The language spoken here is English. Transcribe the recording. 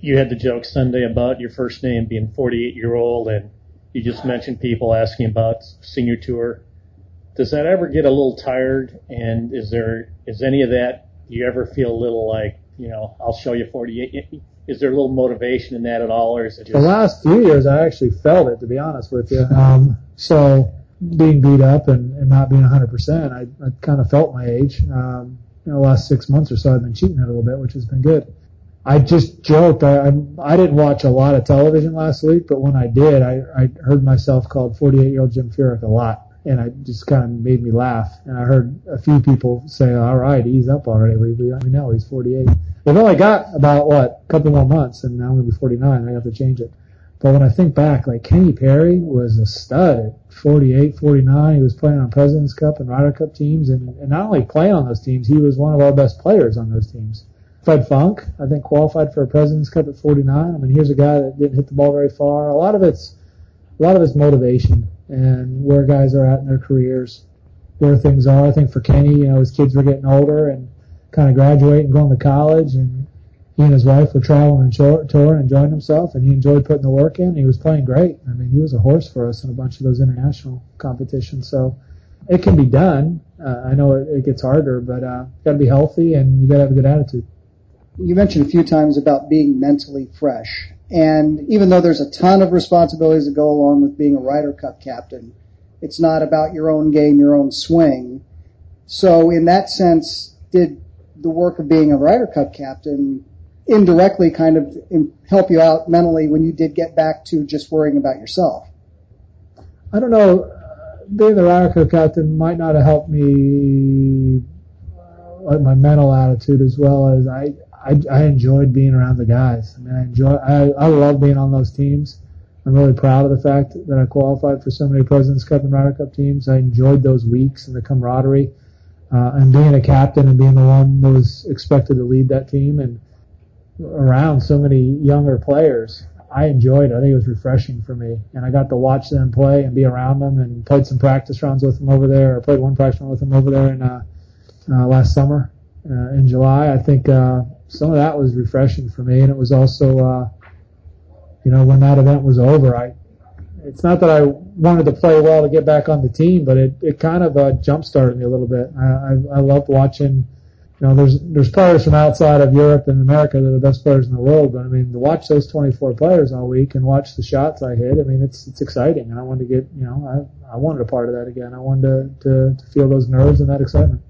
you had the joke Sunday about your first name being 48 year old, and you just mentioned people asking about senior tour. Does that ever get a little tired? And is there is any of that? Do you ever feel a little like you know I'll show you 48? Is there a little motivation in that at all, or is it just the last few years I actually felt it to be honest with you. Um, so being beat up and, and not being 100%, I, I kind of felt my age. Um, know, the last six months or so I've been cheating it a little bit, which has been good. I just joked. I, I I didn't watch a lot of television last week, but when I did, I I heard myself called 48 year old Jim Furyk a lot, and it just kind of made me laugh. And I heard a few people say, "All right, he's up already. We we, we know he's 48." They've only got about what a couple more months, and now I'm gonna be 49. I have to change it. But when I think back, like Kenny Perry was a stud at 48, 49. He was playing on President's Cup and Ryder Cup teams, and, and not only playing on those teams, he was one of our best players on those teams. Fred Funk, I think, qualified for a President's Cup at 49. I mean, here's a guy that didn't hit the ball very far. A lot of it's, a lot of it's motivation and where guys are at in their careers, where things are. I think for Kenny, you know, his kids were getting older and kind of graduating going to college and he and his wife were traveling and touring, enjoying himself, and he enjoyed putting the work in. He was playing great. I mean, he was a horse for us in a bunch of those international competitions. So it can be done. Uh, I know it, it gets harder, but uh, got to be healthy and you got to have a good attitude you mentioned a few times about being mentally fresh. And even though there's a ton of responsibilities that go along with being a Ryder Cup captain, it's not about your own game, your own swing. So in that sense, did the work of being a Ryder Cup captain indirectly kind of help you out mentally when you did get back to just worrying about yourself? I don't know. Being the Ryder Cup captain might not have helped me, uh, like my mental attitude as well as I, I, I enjoyed being around the guys. I mean, I enjoy, I, I love being on those teams. I'm really proud of the fact that I qualified for so many Presidents Cup and Ryder Cup teams. I enjoyed those weeks and the camaraderie, uh, and being a captain and being the one that was expected to lead that team and around so many younger players. I enjoyed it. I think it was refreshing for me, and I got to watch them play and be around them, and played some practice rounds with them over there. I played one practice round with them over there in uh, uh, last summer uh, in July. I think uh, some of that was refreshing for me, and it was also, uh, you know, when that event was over, I. It's not that I wanted to play well to get back on the team, but it, it kind of uh, jump started me a little bit. I, I, I loved watching you know, there's there's players from outside of Europe and America that are the best players in the world. But I mean, to watch those 24 players all week and watch the shots I hit, I mean, it's it's exciting, and I wanted to get, you know, I I wanted a part of that again. I wanted to to, to feel those nerves and that excitement.